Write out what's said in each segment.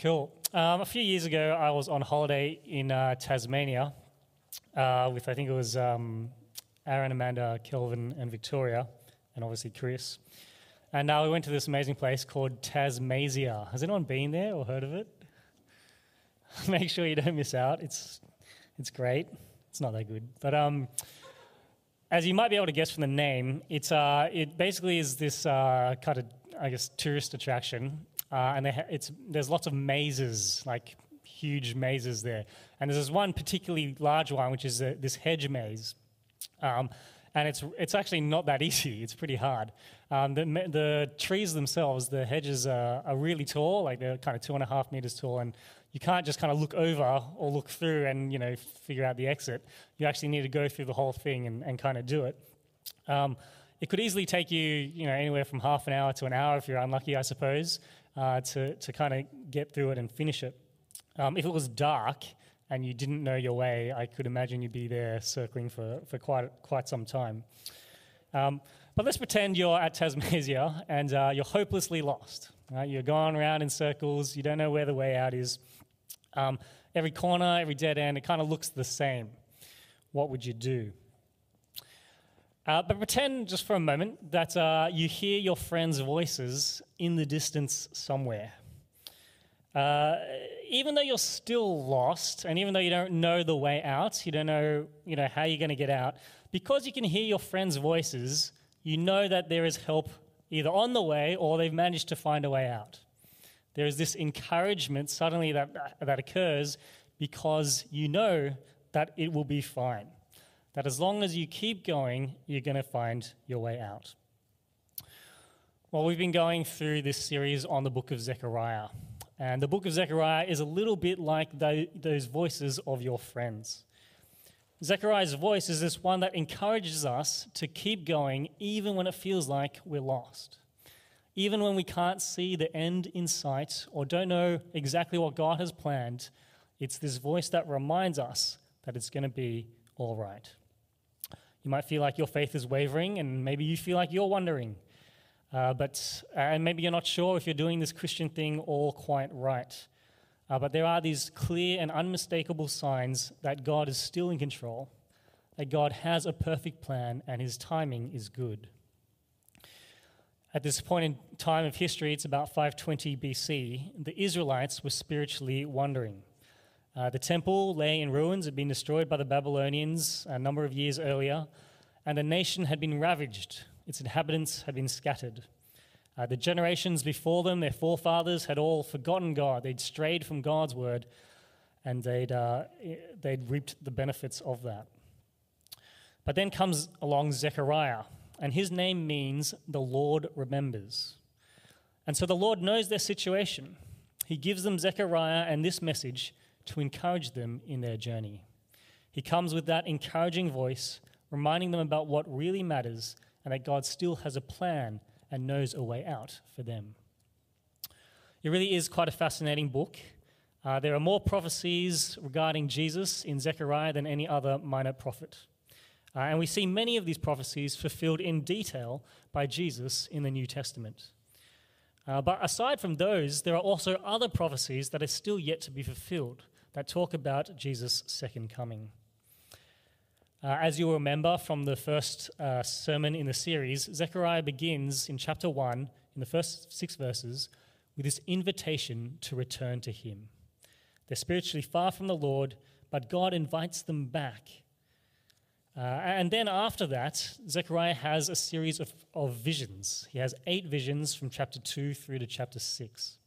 Cool. Um, a few years ago, I was on holiday in uh, Tasmania uh, with, I think it was um, Aaron, Amanda, Kelvin, and Victoria, and obviously Chris. And now we went to this amazing place called Tasmazia. Has anyone been there or heard of it? Make sure you don't miss out. It's, it's great. It's not that good. But um, as you might be able to guess from the name, it's, uh, it basically is this uh, kind of, I guess, tourist attraction. Uh, and ha- it's, there's lots of mazes, like huge mazes there. And there's this one particularly large one, which is a, this hedge maze. Um, and it's, it's actually not that easy. It's pretty hard. Um, the, the trees themselves, the hedges are, are really tall, like they're kind of two and a half meters tall, and you can't just kind of look over or look through and you know figure out the exit. You actually need to go through the whole thing and, and kind of do it. Um, it could easily take you, you know, anywhere from half an hour to an hour if you're unlucky, I suppose, uh, to to kind of get through it and finish it. Um, if it was dark and you didn't know your way, I could imagine you'd be there circling for, for quite quite some time. Um, but let's pretend you're at Tasmazia and uh, you're hopelessly lost. Right? You're going around in circles, you don't know where the way out is. Um, every corner, every dead end, it kind of looks the same. What would you do? Uh, but pretend just for a moment that uh, you hear your friends' voices in the distance somewhere. Uh, even though you're still lost, and even though you don't know the way out, you don't know, you know how you're going to get out, because you can hear your friends' voices, you know that there is help either on the way or they've managed to find a way out. There is this encouragement suddenly that, that occurs because you know that it will be fine that as long as you keep going, you're going to find your way out. Well, we've been going through this series on the book of Zechariah. And the book of Zechariah is a little bit like those voices of your friends. Zechariah's voice is this one that encourages us to keep going even when it feels like we're lost. Even when we can't see the end in sight or don't know exactly what God has planned, it's this voice that reminds us that it's going to be all right. You might feel like your faith is wavering, and maybe you feel like you're wondering. Uh, but and maybe you're not sure if you're doing this Christian thing all quite right. Uh, but there are these clear and unmistakable signs that God is still in control, that God has a perfect plan, and His timing is good. At this point in time of history, it's about 520 BC, the Israelites were spiritually wandering. Uh, the temple lay in ruins, had been destroyed by the Babylonians a number of years earlier, and the nation had been ravaged. Its inhabitants had been scattered. Uh, the generations before them, their forefathers, had all forgotten God. They'd strayed from God's word, and they'd, uh, they'd reaped the benefits of that. But then comes along Zechariah, and his name means the Lord remembers. And so the Lord knows their situation. He gives them Zechariah and this message to encourage them in their journey. He comes with that encouraging voice, reminding them about what really matters and that God still has a plan and knows a way out for them. It really is quite a fascinating book. Uh, there are more prophecies regarding Jesus in Zechariah than any other minor prophet. Uh, and we see many of these prophecies fulfilled in detail by Jesus in the New Testament. Uh, but aside from those, there are also other prophecies that are still yet to be fulfilled that talk about Jesus' second coming. Uh, as you'll remember from the first uh, sermon in the series, Zechariah begins in chapter 1, in the first six verses, with this invitation to return to Him. They're spiritually far from the Lord, but God invites them back. Uh, and then after that, Zechariah has a series of, of visions. He has eight visions from chapter 2 through to chapter 6.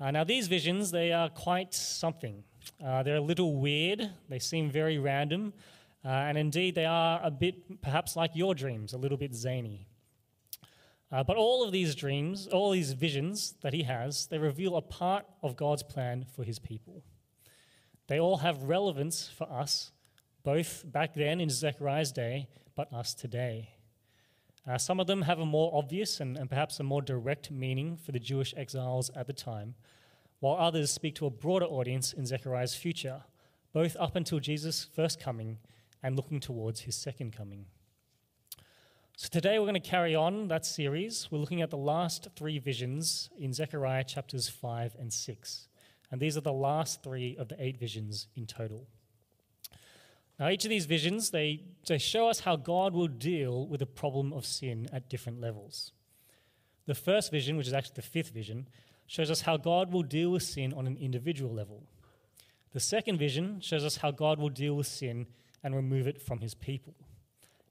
Uh, now, these visions, they are quite something. Uh, they're a little weird, they seem very random, uh, and indeed they are a bit perhaps like your dreams, a little bit zany. Uh, but all of these dreams, all these visions that he has, they reveal a part of God's plan for his people. They all have relevance for us, both back then in Zechariah's day, but us today. Uh, some of them have a more obvious and, and perhaps a more direct meaning for the Jewish exiles at the time, while others speak to a broader audience in Zechariah's future, both up until Jesus' first coming and looking towards his second coming. So today we're going to carry on that series. We're looking at the last three visions in Zechariah chapters 5 and 6. And these are the last three of the eight visions in total. Now, each of these visions, they, they show us how God will deal with the problem of sin at different levels. The first vision, which is actually the fifth vision, shows us how God will deal with sin on an individual level. The second vision shows us how God will deal with sin and remove it from his people.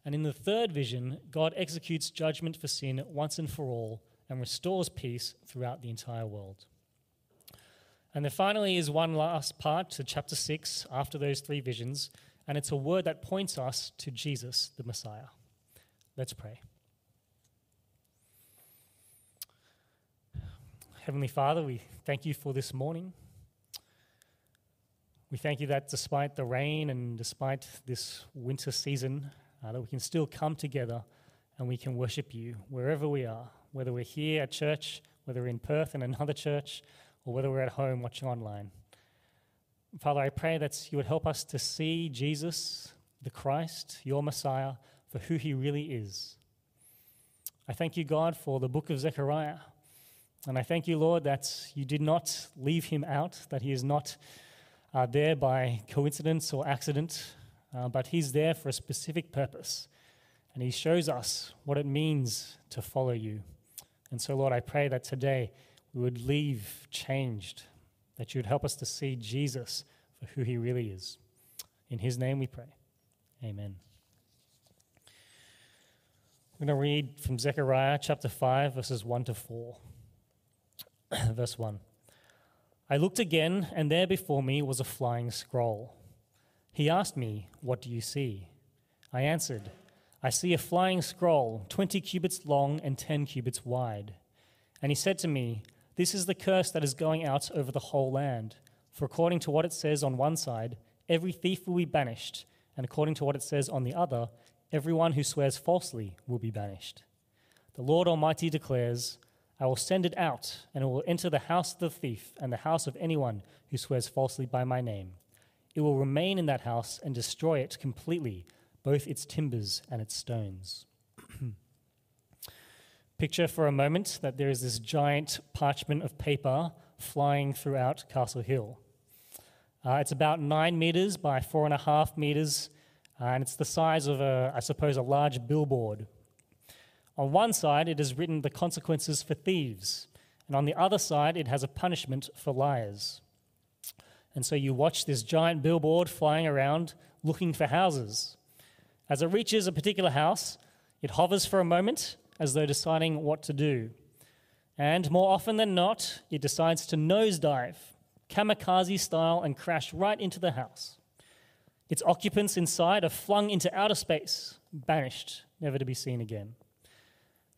And in the third vision, God executes judgment for sin once and for all and restores peace throughout the entire world. And there finally is one last part to chapter 6 after those three visions, and it's a word that points us to Jesus, the Messiah. Let's pray. Heavenly Father, we thank you for this morning. We thank you that despite the rain and despite this winter season, uh, that we can still come together and we can worship you wherever we are, whether we're here at church, whether we're in Perth in another church, or whether we're at home watching online. Father, I pray that you would help us to see Jesus, the Christ, your Messiah, for who he really is. I thank you, God, for the book of Zechariah. And I thank you, Lord, that you did not leave him out, that he is not uh, there by coincidence or accident, uh, but he's there for a specific purpose. And he shows us what it means to follow you. And so, Lord, I pray that today we would leave changed that you would help us to see Jesus for who he really is. In his name we pray. Amen. I'm going to read from Zechariah chapter 5, verses 1 to 4. Verse 1 I looked again, and there before me was a flying scroll. He asked me, What do you see? I answered, I see a flying scroll, 20 cubits long and 10 cubits wide. And he said to me, this is the curse that is going out over the whole land. For according to what it says on one side, every thief will be banished, and according to what it says on the other, everyone who swears falsely will be banished. The Lord Almighty declares, I will send it out, and it will enter the house of the thief and the house of anyone who swears falsely by my name. It will remain in that house and destroy it completely, both its timbers and its stones. Picture for a moment that there is this giant parchment of paper flying throughout Castle Hill. Uh, it's about nine meters by four and a half meters, uh, and it's the size of, a, I suppose, a large billboard. On one side, it has written the consequences for thieves, and on the other side, it has a punishment for liars. And so you watch this giant billboard flying around looking for houses. As it reaches a particular house, it hovers for a moment as though deciding what to do. And more often than not, it decides to nosedive, kamikaze style, and crash right into the house. Its occupants inside are flung into outer space, banished, never to be seen again.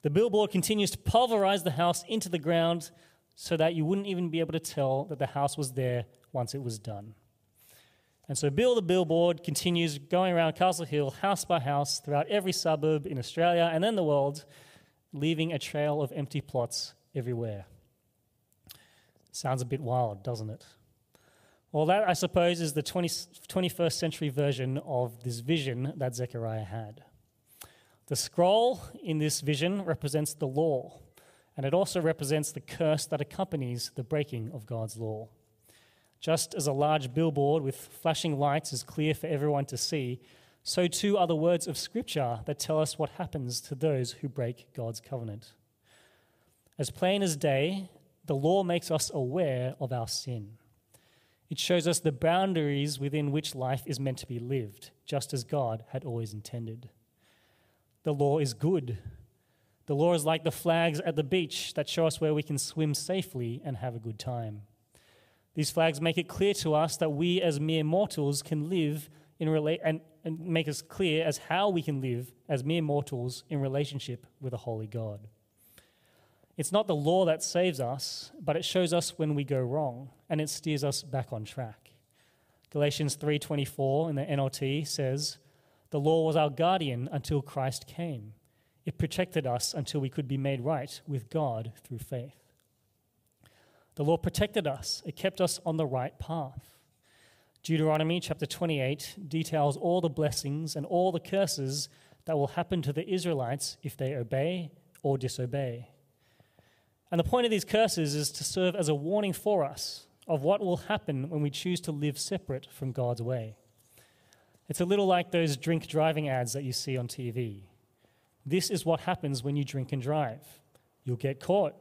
The billboard continues to pulverize the house into the ground so that you wouldn't even be able to tell that the house was there once it was done. And so Bill the billboard continues going around Castle Hill, house by house, throughout every suburb in Australia and then the world, leaving a trail of empty plots everywhere. Sounds a bit wild, doesn't it? Well, that, I suppose, is the 20, 21st century version of this vision that Zechariah had. The scroll in this vision represents the law, and it also represents the curse that accompanies the breaking of God's law. Just as a large billboard with flashing lights is clear for everyone to see, so too are the words of Scripture that tell us what happens to those who break God's covenant. As plain as day, the law makes us aware of our sin. It shows us the boundaries within which life is meant to be lived, just as God had always intended. The law is good. The law is like the flags at the beach that show us where we can swim safely and have a good time. These flags make it clear to us that we, as mere mortals, can live in rela- and, and make us clear as how we can live as mere mortals in relationship with a holy God. It's not the law that saves us, but it shows us when we go wrong, and it steers us back on track. Galatians 3:24 in the NLT says, "The law was our guardian until Christ came. It protected us until we could be made right with God through faith." The law protected us, it kept us on the right path. Deuteronomy chapter 28 details all the blessings and all the curses that will happen to the Israelites if they obey or disobey. And the point of these curses is to serve as a warning for us of what will happen when we choose to live separate from God's way. It's a little like those drink driving ads that you see on TV. This is what happens when you drink and drive. You'll get caught,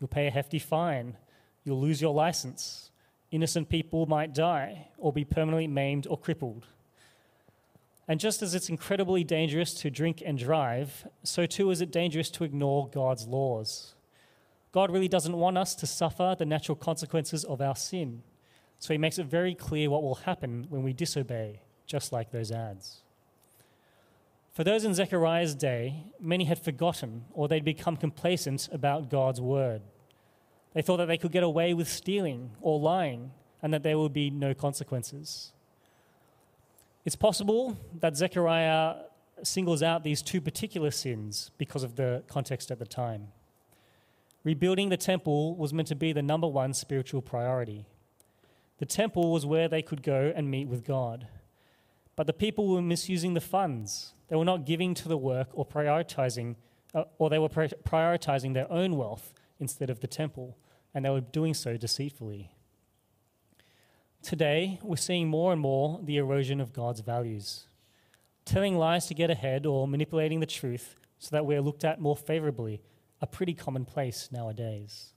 you'll pay a hefty fine, you'll lose your license. Innocent people might die or be permanently maimed or crippled. And just as it's incredibly dangerous to drink and drive, so too is it dangerous to ignore God's laws. God really doesn't want us to suffer the natural consequences of our sin. So he makes it very clear what will happen when we disobey, just like those ads. For those in Zechariah's day, many had forgotten or they'd become complacent about God's word. They thought that they could get away with stealing or lying and that there would be no consequences. It's possible that Zechariah singles out these two particular sins because of the context at the time. Rebuilding the temple was meant to be the number one spiritual priority. The temple was where they could go and meet with God. But the people were misusing the funds. They were not giving to the work or prioritizing, uh, or they were prioritizing their own wealth instead of the temple, and they were doing so deceitfully. Today, we're seeing more and more the erosion of God's values. Telling lies to get ahead or manipulating the truth so that we're looked at more favorably are pretty commonplace nowadays.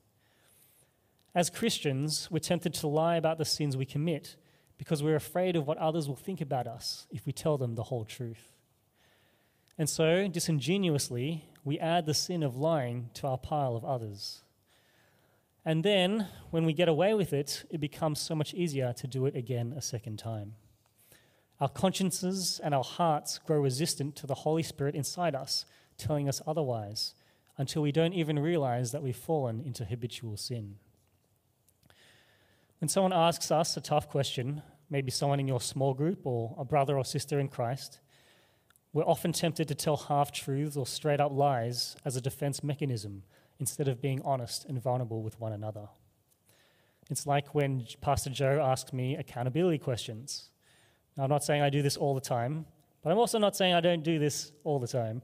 As Christians, we're tempted to lie about the sins we commit because we're afraid of what others will think about us if we tell them the whole truth. And so, disingenuously, we add the sin of lying to our pile of others. And then, when we get away with it, it becomes so much easier to do it again a second time. Our consciences and our hearts grow resistant to the Holy Spirit inside us, telling us otherwise, until we don't even realize that we've fallen into habitual sin. When someone asks us a tough question, maybe someone in your small group or a brother or sister in Christ, we're often tempted to tell half truths or straight up lies as a defense mechanism instead of being honest and vulnerable with one another. It's like when Pastor Joe asks me accountability questions. Now, I'm not saying I do this all the time, but I'm also not saying I don't do this all the time.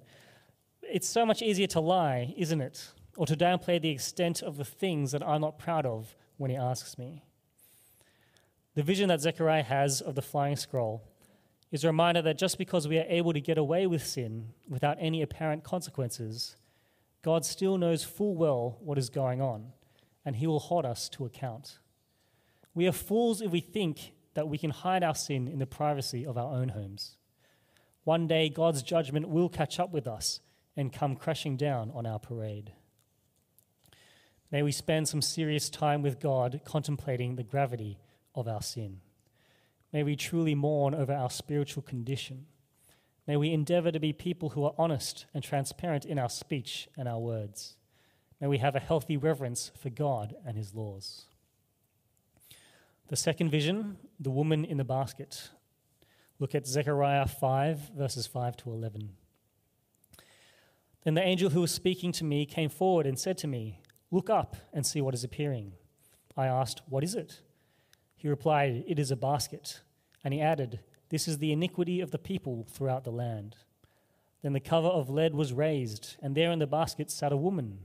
It's so much easier to lie, isn't it? Or to downplay the extent of the things that I'm not proud of when he asks me. The vision that Zechariah has of the flying scroll is a reminder that just because we are able to get away with sin without any apparent consequences, God still knows full well what is going on, and He will hold us to account. We are fools if we think that we can hide our sin in the privacy of our own homes. One day, God's judgment will catch up with us and come crashing down on our parade. May we spend some serious time with God contemplating the gravity of our sin. May we truly mourn over our spiritual condition May we endeavor to be people who are honest and transparent in our speech and our words. May we have a healthy reverence for God and his laws. The second vision, the woman in the basket. Look at Zechariah 5, verses 5 to 11. Then the angel who was speaking to me came forward and said to me, Look up and see what is appearing. I asked, What is it? He replied, It is a basket. And he added, this is the iniquity of the people throughout the land. Then the cover of lead was raised, and there in the basket sat a woman.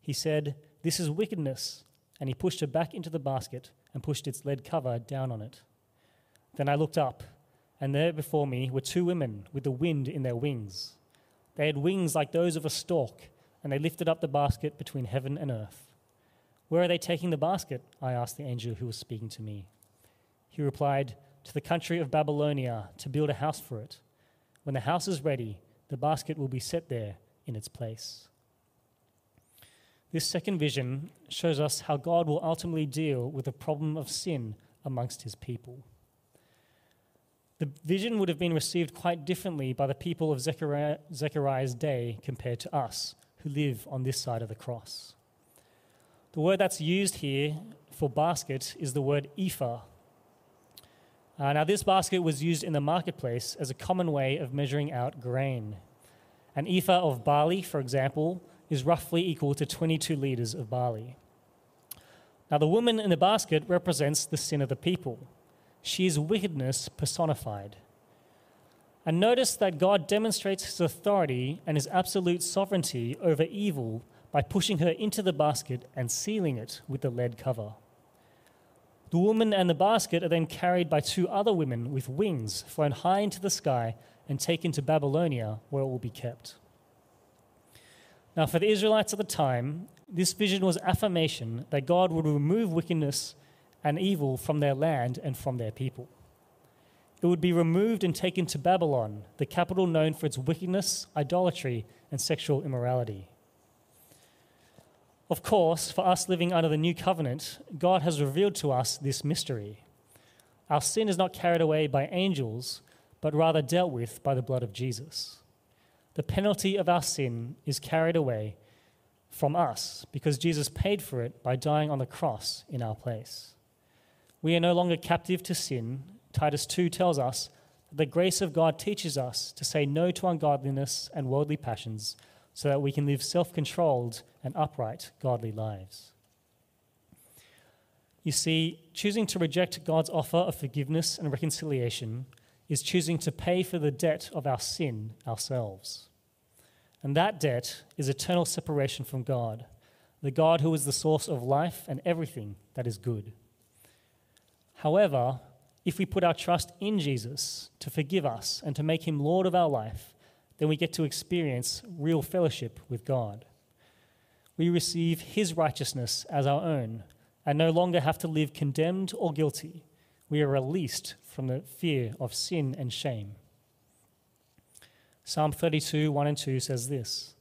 He said, This is wickedness. And he pushed her back into the basket and pushed its lead cover down on it. Then I looked up, and there before me were two women with the wind in their wings. They had wings like those of a stork, and they lifted up the basket between heaven and earth. Where are they taking the basket? I asked the angel who was speaking to me. He replied, to the country of Babylonia to build a house for it. When the house is ready, the basket will be set there in its place. This second vision shows us how God will ultimately deal with the problem of sin amongst his people. The vision would have been received quite differently by the people of Zechariah, Zechariah's day compared to us who live on this side of the cross. The word that's used here for basket is the word ephah, uh, now, this basket was used in the marketplace as a common way of measuring out grain. An ephah of barley, for example, is roughly equal to 22 liters of barley. Now, the woman in the basket represents the sin of the people. She is wickedness personified. And notice that God demonstrates his authority and his absolute sovereignty over evil by pushing her into the basket and sealing it with the lead cover. The woman and the basket are then carried by two other women with wings, flown high into the sky, and taken to Babylonia, where it will be kept. Now, for the Israelites at the time, this vision was affirmation that God would remove wickedness and evil from their land and from their people. It would be removed and taken to Babylon, the capital known for its wickedness, idolatry, and sexual immorality. Of course, for us living under the new covenant, God has revealed to us this mystery. Our sin is not carried away by angels, but rather dealt with by the blood of Jesus. The penalty of our sin is carried away from us because Jesus paid for it by dying on the cross in our place. We are no longer captive to sin. Titus 2 tells us that the grace of God teaches us to say no to ungodliness and worldly passions so that we can live self controlled and upright, godly lives. You see, choosing to reject God's offer of forgiveness and reconciliation is choosing to pay for the debt of our sin ourselves. And that debt is eternal separation from God, the God who is the source of life and everything that is good. However, if we put our trust in Jesus to forgive us and to make him Lord of our life, then we get to experience real fellowship with God. We receive His righteousness as our own and no longer have to live condemned or guilty. We are released from the fear of sin and shame. Psalm 32, 1 and 2 says this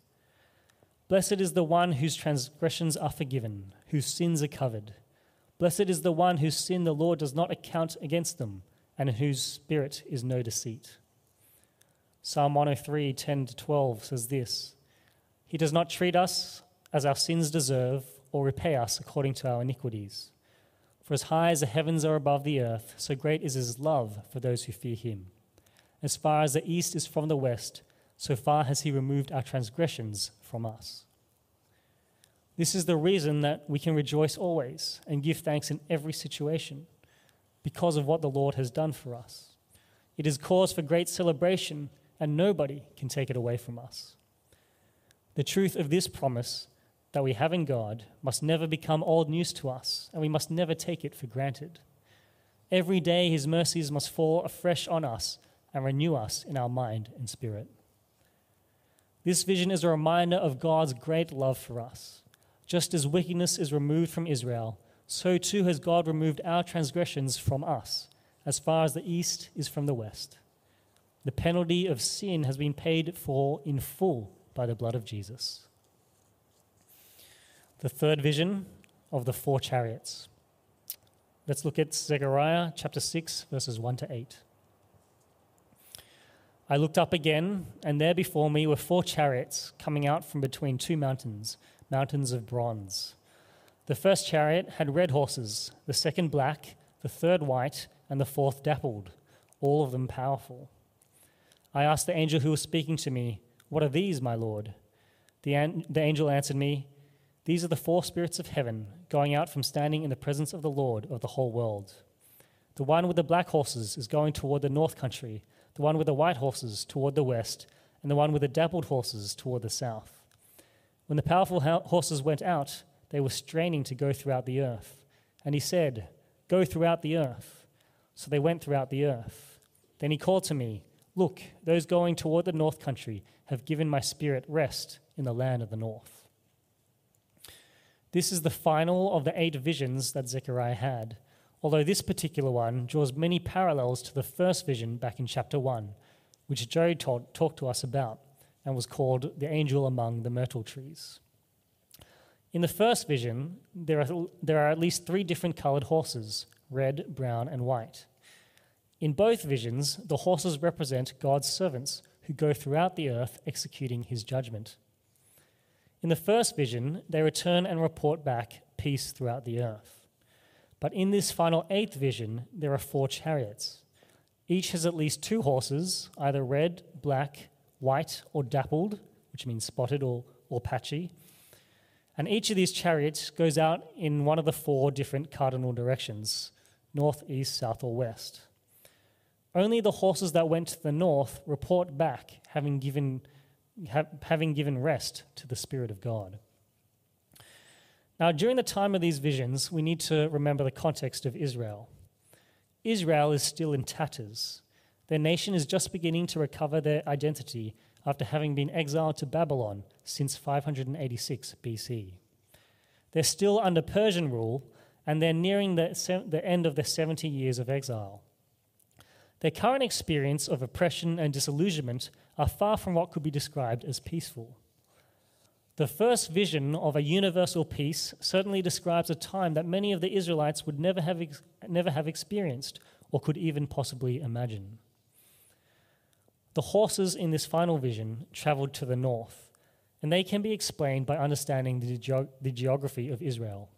Blessed is the one whose transgressions are forgiven, whose sins are covered. Blessed is the one whose sin the Lord does not account against them, and in whose spirit is no deceit. Psalm 103, 10 to 12 says this He does not treat us as our sins deserve or repay us according to our iniquities. For as high as the heavens are above the earth, so great is his love for those who fear him. As far as the east is from the west, so far has he removed our transgressions from us. This is the reason that we can rejoice always and give thanks in every situation, because of what the Lord has done for us. It is cause for great celebration and nobody can take it away from us. The truth of this promise that we have in God must never become old news to us, and we must never take it for granted. Every day, His mercies must fall afresh on us and renew us in our mind and spirit. This vision is a reminder of God's great love for us. Just as wickedness is removed from Israel, so too has God removed our transgressions from us, as far as the east is from the west. The penalty of sin has been paid for in full by the blood of Jesus. The third vision of the four chariots. Let's look at Zechariah chapter 6, verses 1 to 8. I looked up again, and there before me were four chariots coming out from between two mountains, mountains of bronze. The first chariot had red horses, the second black, the third white, and the fourth dappled, all of them powerful. I asked the angel who was speaking to me, What are these, my Lord? The, an- the angel answered me, These are the four spirits of heaven, going out from standing in the presence of the Lord of the whole world. The one with the black horses is going toward the north country, the one with the white horses toward the west, and the one with the dappled horses toward the south. When the powerful horses went out, they were straining to go throughout the earth. And he said, Go throughout the earth. So they went throughout the earth. Then he called to me, Look, those going toward the north country have given my spirit rest in the land of the north. This is the final of the eight visions that Zechariah had, although this particular one draws many parallels to the first vision back in chapter 1, which Joe taught, talked to us about and was called the angel among the myrtle trees. In the first vision, there are, there are at least three different colored horses red, brown, and white. In both visions, the horses represent God's servants who go throughout the earth executing his judgment. In the first vision, they return and report back peace throughout the earth. But in this final eighth vision, there are four chariots. Each has at least two horses, either red, black, white, or dappled, which means spotted or, or patchy. And each of these chariots goes out in one of the four different cardinal directions north, east, south, or west. Only the horses that went to the north report back, having given, ha- having given rest to the Spirit of God. Now, during the time of these visions, we need to remember the context of Israel. Israel is still in tatters. Their nation is just beginning to recover their identity after having been exiled to Babylon since 586 BC. They're still under Persian rule, and they're nearing the, the end of their 70 years of exile. Their current experience of oppression and disillusionment are far from what could be described as peaceful. The first vision of a universal peace certainly describes a time that many of the Israelites would never have, ex- never have experienced or could even possibly imagine. The horses in this final vision traveled to the north, and they can be explained by understanding the, ge- the geography of Israel.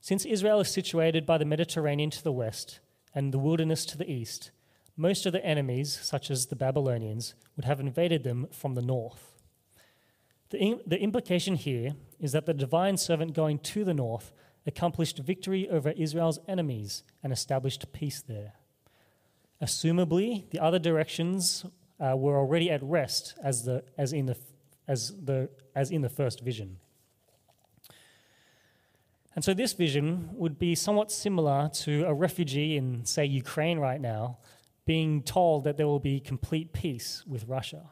Since Israel is situated by the Mediterranean to the west and the wilderness to the east, most of the enemies, such as the Babylonians, would have invaded them from the north. The, the implication here is that the divine servant going to the north accomplished victory over Israel's enemies and established peace there. Assumably, the other directions uh, were already at rest as, the, as, in the, as, the, as in the first vision. And so, this vision would be somewhat similar to a refugee in, say, Ukraine right now being told that there will be complete peace with Russia.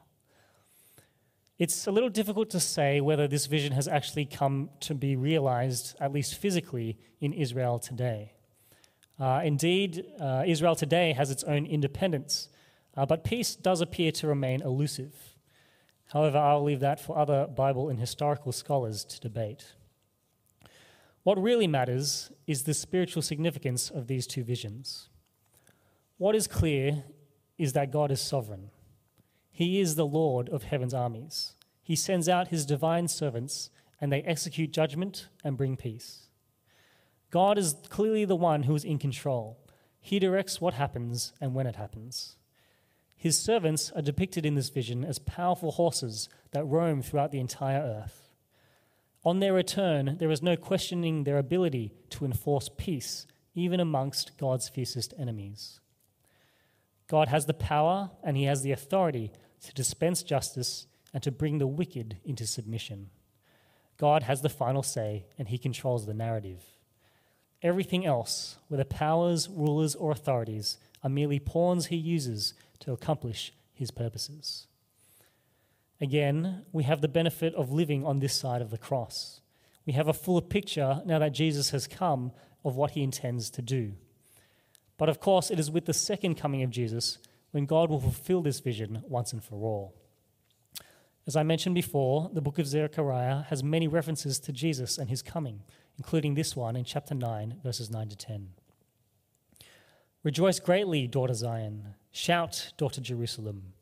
It's a little difficult to say whether this vision has actually come to be realized, at least physically, in Israel today. Uh, indeed, uh, Israel today has its own independence, uh, but peace does appear to remain elusive. However, I'll leave that for other Bible and historical scholars to debate. What really matters is the spiritual significance of these two visions. What is clear is that God is sovereign. He is the Lord of heaven's armies. He sends out his divine servants, and they execute judgment and bring peace. God is clearly the one who is in control. He directs what happens and when it happens. His servants are depicted in this vision as powerful horses that roam throughout the entire earth. On their return, there is no questioning their ability to enforce peace, even amongst God's fiercest enemies. God has the power and he has the authority to dispense justice and to bring the wicked into submission. God has the final say and he controls the narrative. Everything else, whether powers, rulers, or authorities, are merely pawns he uses to accomplish his purposes. Again, we have the benefit of living on this side of the cross. We have a fuller picture now that Jesus has come of what he intends to do. But of course, it is with the second coming of Jesus when God will fulfill this vision once and for all. As I mentioned before, the book of Zechariah has many references to Jesus and his coming, including this one in chapter 9, verses 9 to 10. Rejoice greatly, daughter Zion. Shout, daughter Jerusalem.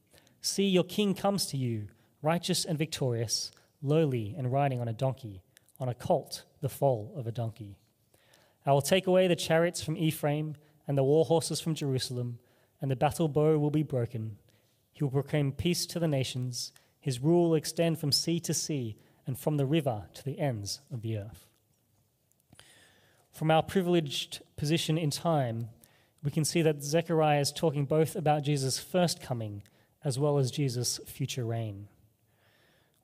See, your king comes to you righteous and victorious, lowly and riding on a donkey, on a colt, the foal of a donkey. I will take away the chariots from Ephraim and the war horses from Jerusalem, and the battle bow will be broken. He will proclaim peace to the nations. His rule will extend from sea to sea and from the river to the ends of the earth. From our privileged position in time, we can see that Zechariah is talking both about Jesus' first coming as well as Jesus' future reign.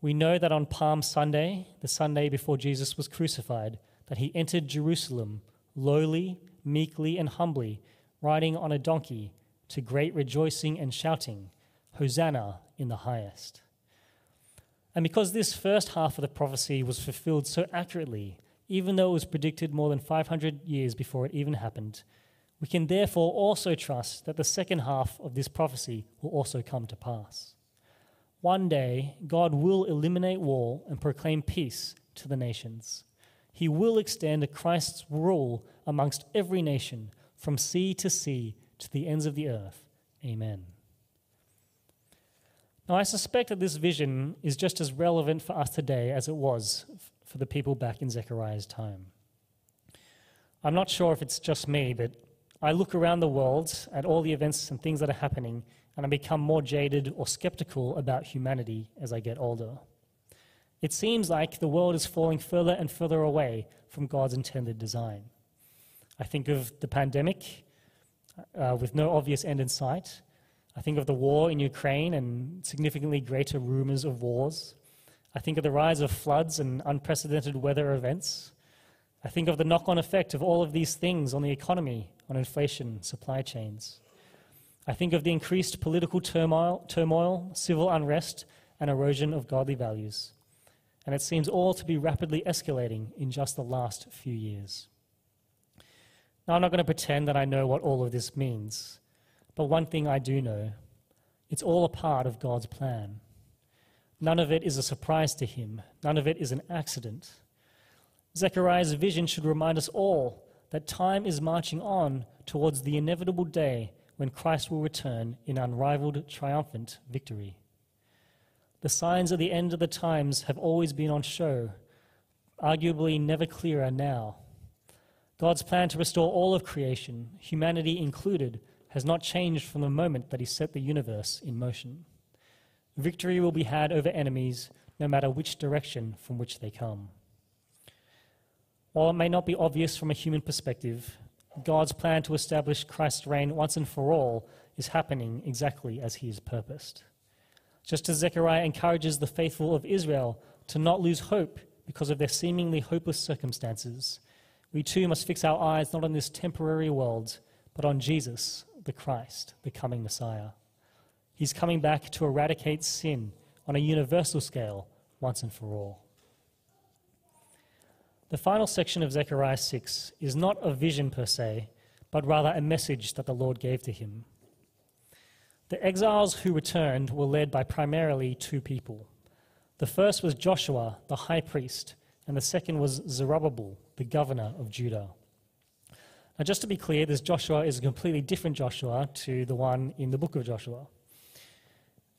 We know that on Palm Sunday, the Sunday before Jesus was crucified, that he entered Jerusalem lowly, meekly, and humbly, riding on a donkey, to great rejoicing and shouting, Hosanna in the highest. And because this first half of the prophecy was fulfilled so accurately, even though it was predicted more than 500 years before it even happened, we can therefore also trust that the second half of this prophecy will also come to pass. One day, God will eliminate war and proclaim peace to the nations. He will extend Christ's rule amongst every nation, from sea to sea to the ends of the earth. Amen. Now, I suspect that this vision is just as relevant for us today as it was for the people back in Zechariah's time. I'm not sure if it's just me, but I look around the world at all the events and things that are happening, and I become more jaded or skeptical about humanity as I get older. It seems like the world is falling further and further away from God's intended design. I think of the pandemic uh, with no obvious end in sight. I think of the war in Ukraine and significantly greater rumors of wars. I think of the rise of floods and unprecedented weather events. I think of the knock on effect of all of these things on the economy, on inflation, supply chains. I think of the increased political turmoil, turmoil, civil unrest, and erosion of godly values. And it seems all to be rapidly escalating in just the last few years. Now, I'm not going to pretend that I know what all of this means, but one thing I do know it's all a part of God's plan. None of it is a surprise to him, none of it is an accident. Zechariah's vision should remind us all that time is marching on towards the inevitable day when Christ will return in unrivaled, triumphant victory. The signs of the end of the times have always been on show, arguably never clearer now. God's plan to restore all of creation, humanity included, has not changed from the moment that He set the universe in motion. Victory will be had over enemies no matter which direction from which they come. While it may not be obvious from a human perspective, God's plan to establish Christ's reign once and for all is happening exactly as he has purposed. Just as Zechariah encourages the faithful of Israel to not lose hope because of their seemingly hopeless circumstances, we too must fix our eyes not on this temporary world, but on Jesus, the Christ, the coming Messiah. He's coming back to eradicate sin on a universal scale once and for all. The final section of Zechariah 6 is not a vision per se, but rather a message that the Lord gave to him. The exiles who returned were led by primarily two people. The first was Joshua, the high priest, and the second was Zerubbabel, the governor of Judah. Now, just to be clear, this Joshua is a completely different Joshua to the one in the book of Joshua.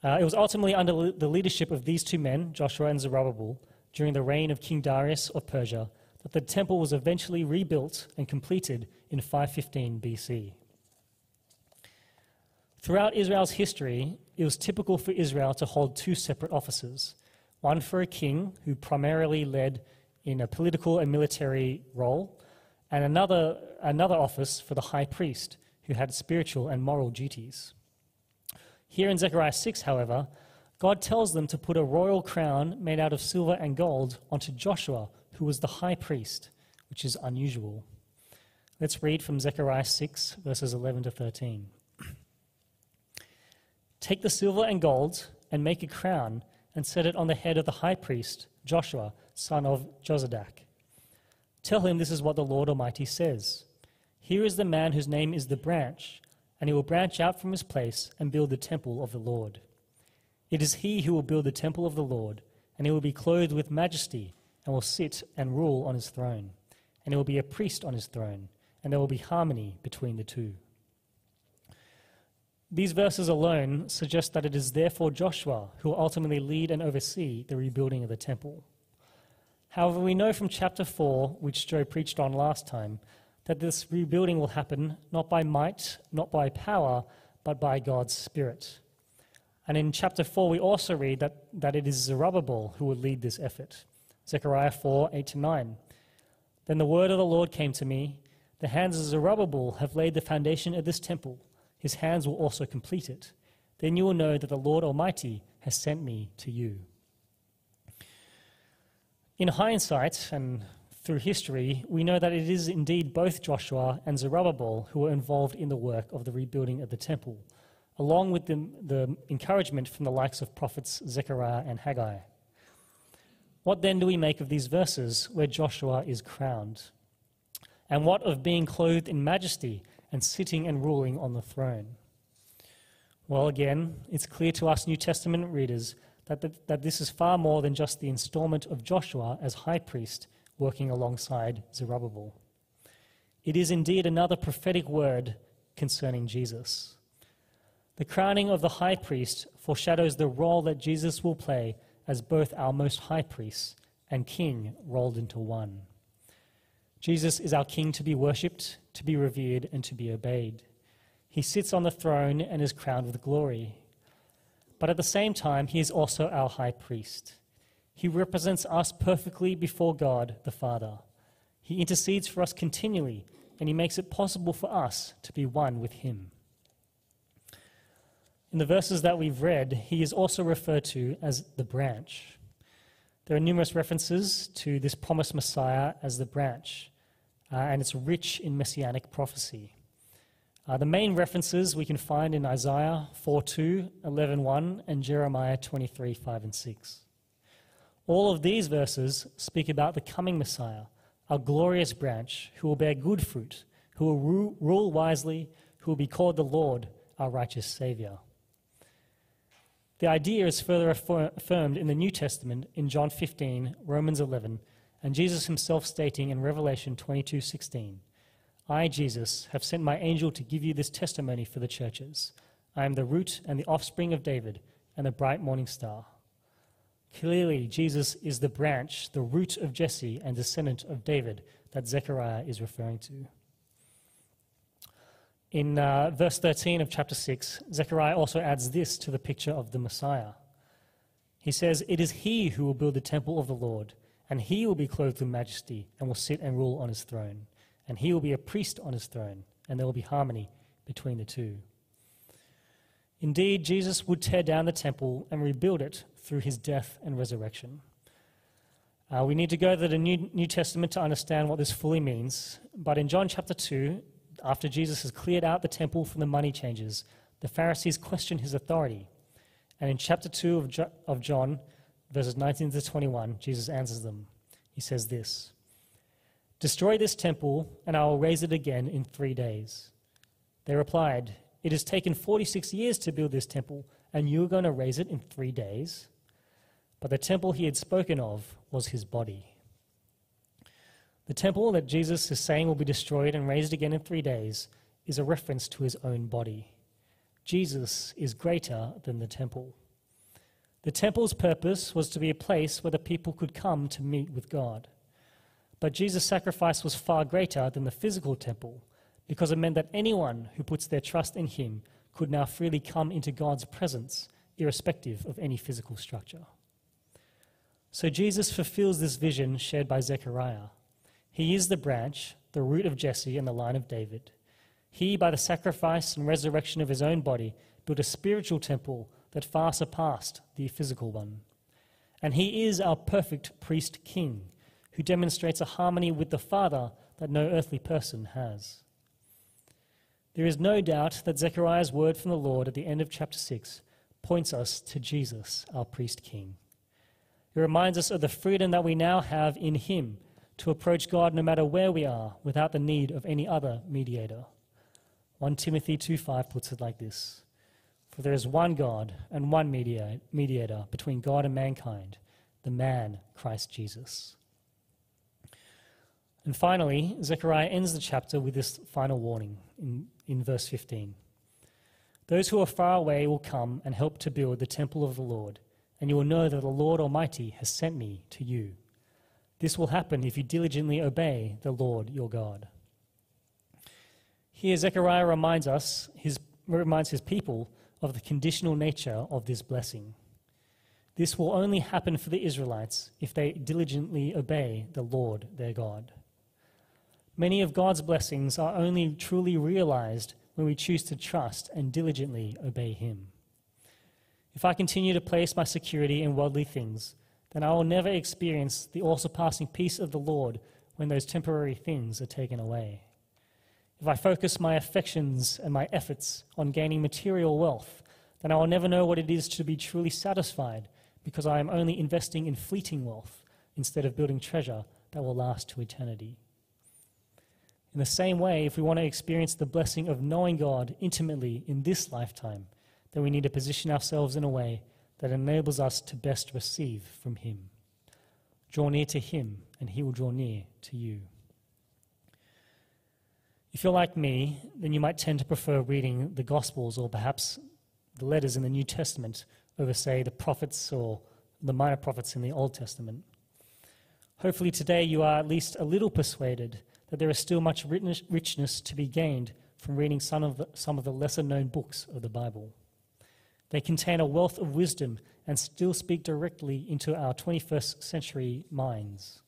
Uh, it was ultimately under the leadership of these two men, Joshua and Zerubbabel, during the reign of King Darius of Persia, that the temple was eventually rebuilt and completed in 515 BC. Throughout Israel's history, it was typical for Israel to hold two separate offices one for a king, who primarily led in a political and military role, and another, another office for the high priest, who had spiritual and moral duties. Here in Zechariah 6, however, God tells them to put a royal crown made out of silver and gold onto Joshua, who was the high priest, which is unusual. Let's read from Zechariah 6, verses 11 to 13. Take the silver and gold and make a crown and set it on the head of the high priest, Joshua, son of Jozadak. Tell him this is what the Lord Almighty says Here is the man whose name is the branch, and he will branch out from his place and build the temple of the Lord. It is he who will build the temple of the Lord, and he will be clothed with majesty and will sit and rule on his throne. And there will be a priest on his throne, and there will be harmony between the two. These verses alone suggest that it is therefore Joshua who will ultimately lead and oversee the rebuilding of the temple. However, we know from chapter 4, which Joe preached on last time, that this rebuilding will happen not by might, not by power, but by God's Spirit. And in chapter 4, we also read that, that it is Zerubbabel who will lead this effort. Zechariah 4 8 to 9. Then the word of the Lord came to me The hands of Zerubbabel have laid the foundation of this temple, his hands will also complete it. Then you will know that the Lord Almighty has sent me to you. In hindsight and through history, we know that it is indeed both Joshua and Zerubbabel who were involved in the work of the rebuilding of the temple, along with the, the encouragement from the likes of prophets Zechariah and Haggai. What then do we make of these verses where Joshua is crowned? And what of being clothed in majesty and sitting and ruling on the throne? Well, again, it's clear to us New Testament readers that, that this is far more than just the installment of Joshua as high priest working alongside Zerubbabel. It is indeed another prophetic word concerning Jesus. The crowning of the high priest foreshadows the role that Jesus will play as both our most high priest and king rolled into one. Jesus is our king to be worshipped, to be revered, and to be obeyed. He sits on the throne and is crowned with glory. But at the same time, he is also our high priest. He represents us perfectly before God the Father. He intercedes for us continually, and he makes it possible for us to be one with him. In the verses that we've read, he is also referred to as the branch. There are numerous references to this promised Messiah as the branch, uh, and it's rich in messianic prophecy. Uh, the main references we can find in Isaiah 4:2, 11:1, and Jeremiah 23:5 and 6. All of these verses speak about the coming Messiah, a glorious branch who will bear good fruit, who will ru- rule wisely, who will be called the Lord, our righteous Savior. The idea is further affirmed in the New Testament in John 15, Romans 11, and Jesus himself stating in Revelation 22:16, "I, Jesus, have sent my angel to give you this testimony for the churches. I am the root and the offspring of David and the bright morning star." Clearly, Jesus is the branch, the root of Jesse and descendant of David that Zechariah is referring to. In uh, verse 13 of chapter 6, Zechariah also adds this to the picture of the Messiah. He says, It is he who will build the temple of the Lord, and he will be clothed in majesty and will sit and rule on his throne. And he will be a priest on his throne, and there will be harmony between the two. Indeed, Jesus would tear down the temple and rebuild it through his death and resurrection. Uh, we need to go to the New, New Testament to understand what this fully means. But in John chapter 2, after Jesus has cleared out the temple from the money changers, the Pharisees question his authority. And in chapter 2 of, jo- of John, verses 19 to 21, Jesus answers them. He says this Destroy this temple, and I will raise it again in three days. They replied, It has taken 46 years to build this temple, and you are going to raise it in three days? But the temple he had spoken of was his body. The temple that Jesus is saying will be destroyed and raised again in three days is a reference to his own body. Jesus is greater than the temple. The temple's purpose was to be a place where the people could come to meet with God. But Jesus' sacrifice was far greater than the physical temple because it meant that anyone who puts their trust in him could now freely come into God's presence, irrespective of any physical structure. So Jesus fulfills this vision shared by Zechariah he is the branch, the root of Jesse and the line of David. He, by the sacrifice and resurrection of his own body, built a spiritual temple that far surpassed the physical one. And he is our perfect priest king, who demonstrates a harmony with the Father that no earthly person has. There is no doubt that Zechariah's word from the Lord at the end of chapter 6 points us to Jesus, our priest king. It reminds us of the freedom that we now have in him to approach God no matter where we are without the need of any other mediator. 1 Timothy 2:5 puts it like this For there is one God and one mediator between God and mankind, the man, Christ Jesus. And finally, Zechariah ends the chapter with this final warning in, in verse 15. Those who are far away will come and help to build the temple of the Lord, and you will know that the Lord Almighty has sent me to you. This will happen if you diligently obey the Lord your God. Here, Zechariah reminds us, his, reminds his people of the conditional nature of this blessing. This will only happen for the Israelites if they diligently obey the Lord their God. Many of God's blessings are only truly realized when we choose to trust and diligently obey Him. If I continue to place my security in worldly things, then I will never experience the all surpassing peace of the Lord when those temporary things are taken away. If I focus my affections and my efforts on gaining material wealth, then I will never know what it is to be truly satisfied because I am only investing in fleeting wealth instead of building treasure that will last to eternity. In the same way, if we want to experience the blessing of knowing God intimately in this lifetime, then we need to position ourselves in a way that enables us to best receive from Him. Draw near to Him, and He will draw near to you. If you're like me, then you might tend to prefer reading the Gospels or perhaps the letters in the New Testament over, say, the prophets or the minor prophets in the Old Testament. Hopefully, today you are at least a little persuaded that there is still much richness to be gained from reading some of the, some of the lesser known books of the Bible. They contain a wealth of wisdom and still speak directly into our 21st century minds.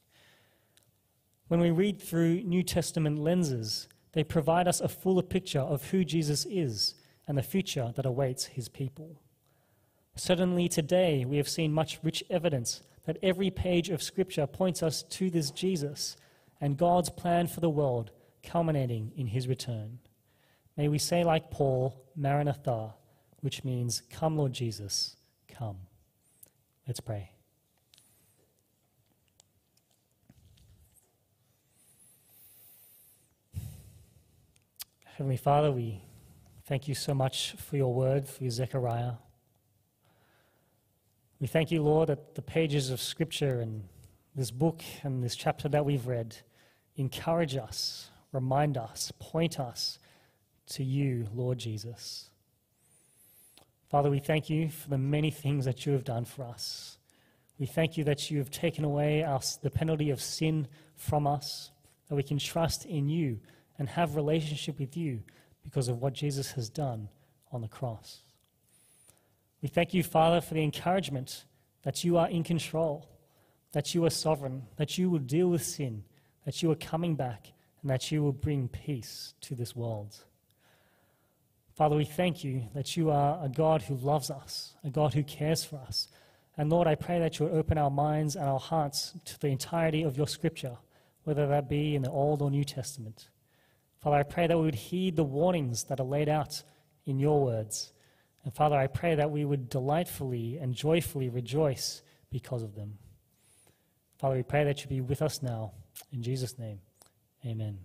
When we read through New Testament lenses, they provide us a fuller picture of who Jesus is and the future that awaits his people. Certainly today we have seen much rich evidence that every page of Scripture points us to this Jesus and God's plan for the world, culminating in his return. May we say, like Paul, Maranatha, which means, Come, Lord Jesus, come. Let's pray. Heavenly Father, we thank you so much for your word through Zechariah. We thank you, Lord, that the pages of Scripture and this book and this chapter that we've read encourage us, remind us, point us to you, Lord Jesus. Father, we thank you for the many things that you have done for us. We thank you that you have taken away our, the penalty of sin from us, that we can trust in you and have relationship with you because of what Jesus has done on the cross. We thank you, Father, for the encouragement that you are in control, that you are sovereign, that you will deal with sin, that you are coming back, and that you will bring peace to this world. Father, we thank you that you are a God who loves us, a God who cares for us. And Lord, I pray that you would open our minds and our hearts to the entirety of your scripture, whether that be in the Old or New Testament. Father, I pray that we would heed the warnings that are laid out in your words. And Father, I pray that we would delightfully and joyfully rejoice because of them. Father, we pray that you be with us now. In Jesus' name, amen.